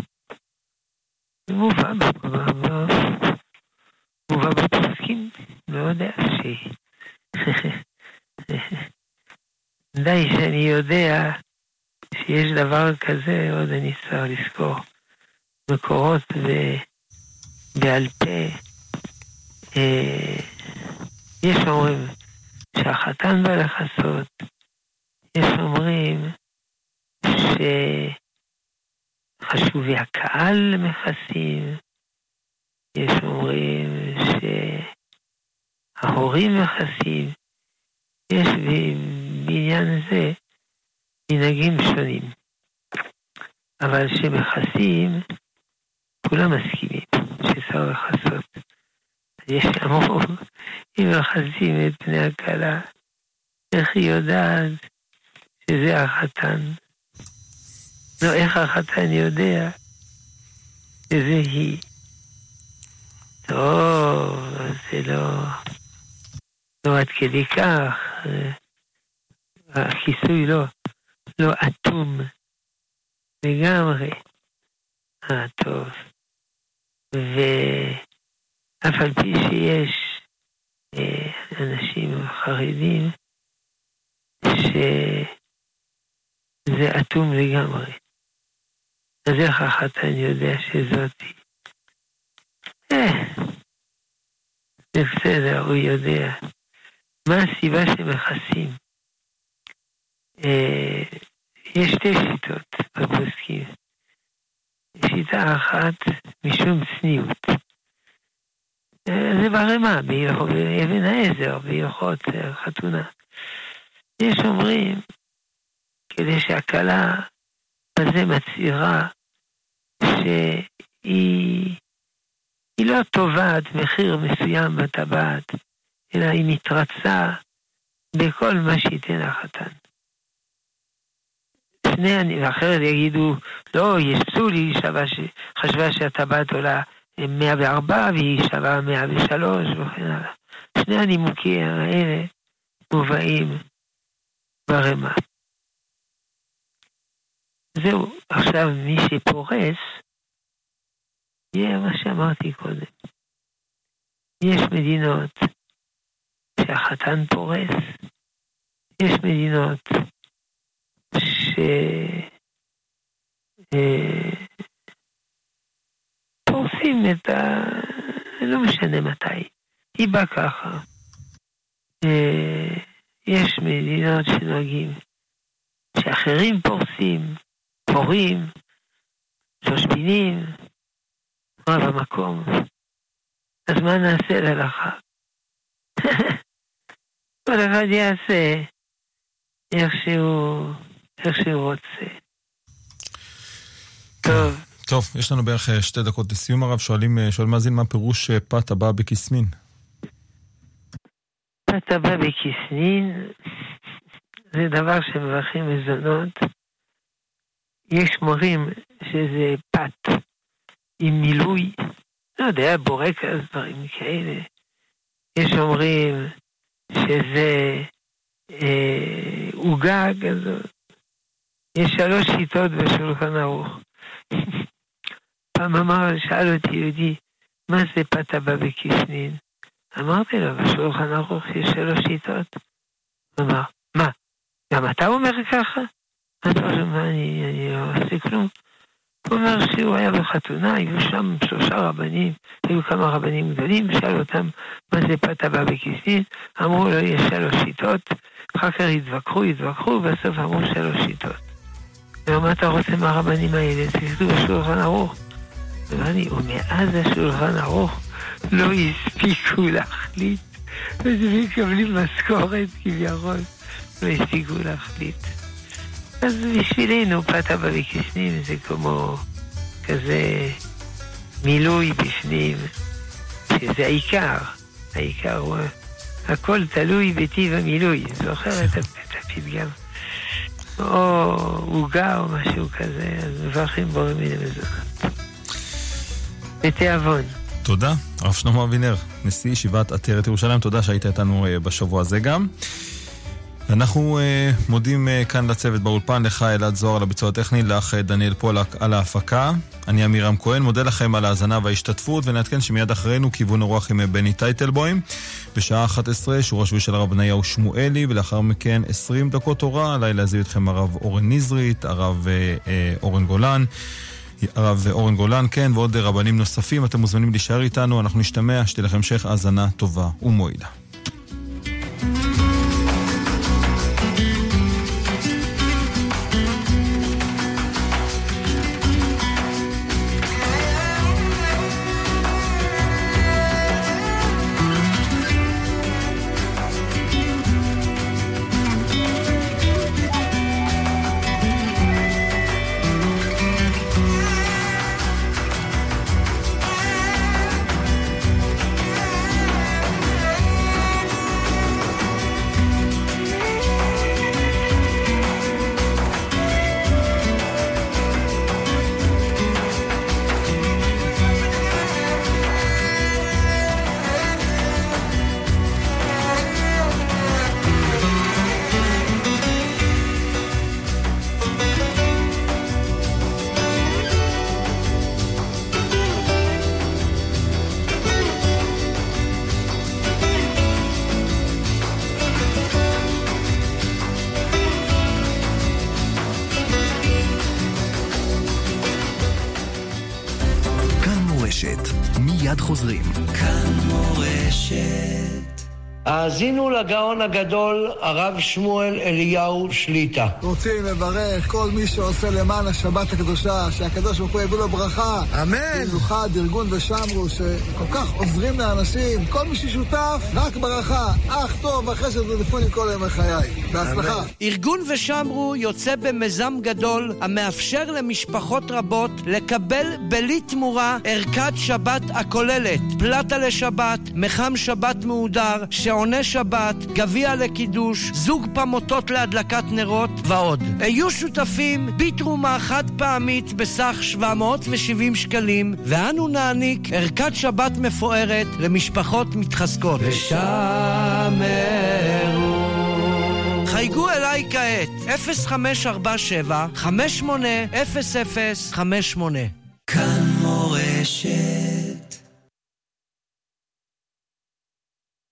זה מובא, מובא בפוסקים, לא יודע שהיא. די שאני יודע שיש דבר כזה, עוד אני צריך לזכור מקורות בעל פה. אה, יש אומרים שהחתן בא לכסות, יש אומרים שחשובי הקהל מכסים, יש אומרים שההורים מכסים, יש בעניין זה מנהגים שונים. אבל שמכסים, כולם מסכימים שצריך לכסות. יש אמרו, אם מכסים את פני הכלה, איך היא יודעת שזה החתן? לא, איך החתן יודע שזה היא? טוב, זה לא, לא עד כדי כך. הכיסוי לא, לא אטום לגמרי. אה, טוב. ואף על פי שיש אה, אנשים חרדים שזה אטום לגמרי. אז איך החתן יודע שזאתי? אה, זה בסדר, הוא יודע. מה הסיבה שמכסים? אה, יש שתי שיטות בפוסקים. שיטה אחת, משום צניעות. זה ברמה, באבן העזר, בהלכות אה, חתונה. יש אומרים, כדי שהכלה בזה מצהירה שהיא לא תובעת מחיר מסוים בטבעת, אלא היא מתרצה בכל מה שייתן החתן. שני, ואחרת יגידו, לא, יש פסול, היא. חשבה שהטבעת עולה 104 והיא שווה 103 וכן הלאה. שני הנימוקים האלה מובאים ברמה. זהו, עכשיו מי שפורס, יהיה מה שאמרתי קודם. יש מדינות שהחתן פורס, יש מדינות שפורסים את ה... לא משנה מתי. היא באה ככה. יש מדינות שנוהגים שאחרים פורסים, פורים, שושבינים, רב המקום. אז מה נעשה להלכה? כל אחד יעשה איך שהוא... איך שהוא רוצה. טוב. טוב, יש לנו בערך אה, שתי דקות לסיום הרב. שואלים, אה, שואל מאזין מה פירוש אה, פת הבא בקיסמין. פת הבא בקיסמין זה דבר שמברכים מזונות. יש מורים שזה פת עם מילוי, לא יודע, בורקס, דברים כאלה. יש אומרים שזה עוגה אה, כזאת. יש שלוש שיטות בשולחן ערוך. פעם אמר, שאל אותי יהודי, מה זה פת הבא בקיסנין? אמרתי לו, בשולחן ערוך יש שלוש שיטות. הוא אמר, מה, גם אתה אומר ככה? אני, אני לא עושה כלום. הוא אומר שהוא היה בחתונה, היו שם שלושה רבנים, היו כמה רבנים גדולים, שאל אותם מה זה פת הבא בקיסנין, אמרו לו יש שלוש שיטות, אחר כך התווכחו, התווכחו, ובסוף אמרו שלוש שיטות. ומה אתה רוצה מהרבנים האלה? תכתוב בשולחן ערוך. ואני, ומאז השולחן ערוך לא הספיקו להחליט, ומקבלים משכורת כביכול, לא הספיקו להחליט. אז בשבילנו פת אבא וקיסנים זה כמו כזה מילוי בפנים, שזה העיקר. העיקר הוא, הכל תלוי בטיב המילוי. זוכר את הפתגם? או עוגה או משהו כזה, אז מברכים בורא מיני מזונות. בתיאבון. תודה, הרב שלמה אבינר, נשיא ישיבת עטרת ירושלים, תודה שהיית איתנו אה, בשבוע הזה גם. אנחנו uh, מודים uh, כאן לצוות באולפן, לך אלעד זוהר על הביצוע הטכני, לך דניאל פולק על ההפקה. אני עמירם כהן, מודה לכם על ההאזנה וההשתתפות, ונעדכן שמיד אחרינו כיוון הרוח עם בני טייטלבוים. בשעה 11 שורה שבועי של הרב בניהו שמואלי, ולאחר מכן 20 דקות תורה, עליי להזיב אתכם הרב אורן נזרית, הרב uh, אורן גולן. הרב אורן גולן, כן, ועוד רבנים נוספים. אתם מוזמנים להישאר איתנו, אנחנו נשתמע, שתהיה לכם המשך האזנה טובה ומועילה. האזינו לגאון הגדול, הרב שמואל אליהו שליטה. רוצים לברך כל מי שעושה למען השבת הקדושה, שהקדוש ברוך הוא יביא לו ברכה. אמן. במיוחד ארגון ושמרו, שכל כך עוזרים לאנשים. כל מי ששותף, רק ברכה. אך טוב אחרי שתדפוני כל ימי חיי. בהצלחה. ארגון ושמרו יוצא במיזם גדול, המאפשר למשפחות רבות לקבל בלי תמורה ערכת שבת הכוללת פלטה לשבת, מחם שבת מהודר, שעוני שבת, גביע לקידוש, זוג פמוטות להדלקת נרות ועוד. היו שותפים בתרומה חד פעמית בסך 770 שקלים, ואנו נעניק ערכת שבת מפוארת למשפחות מתחזקות. ושמרו חייגו אליי כעת, 0547 580058 כאן מורשת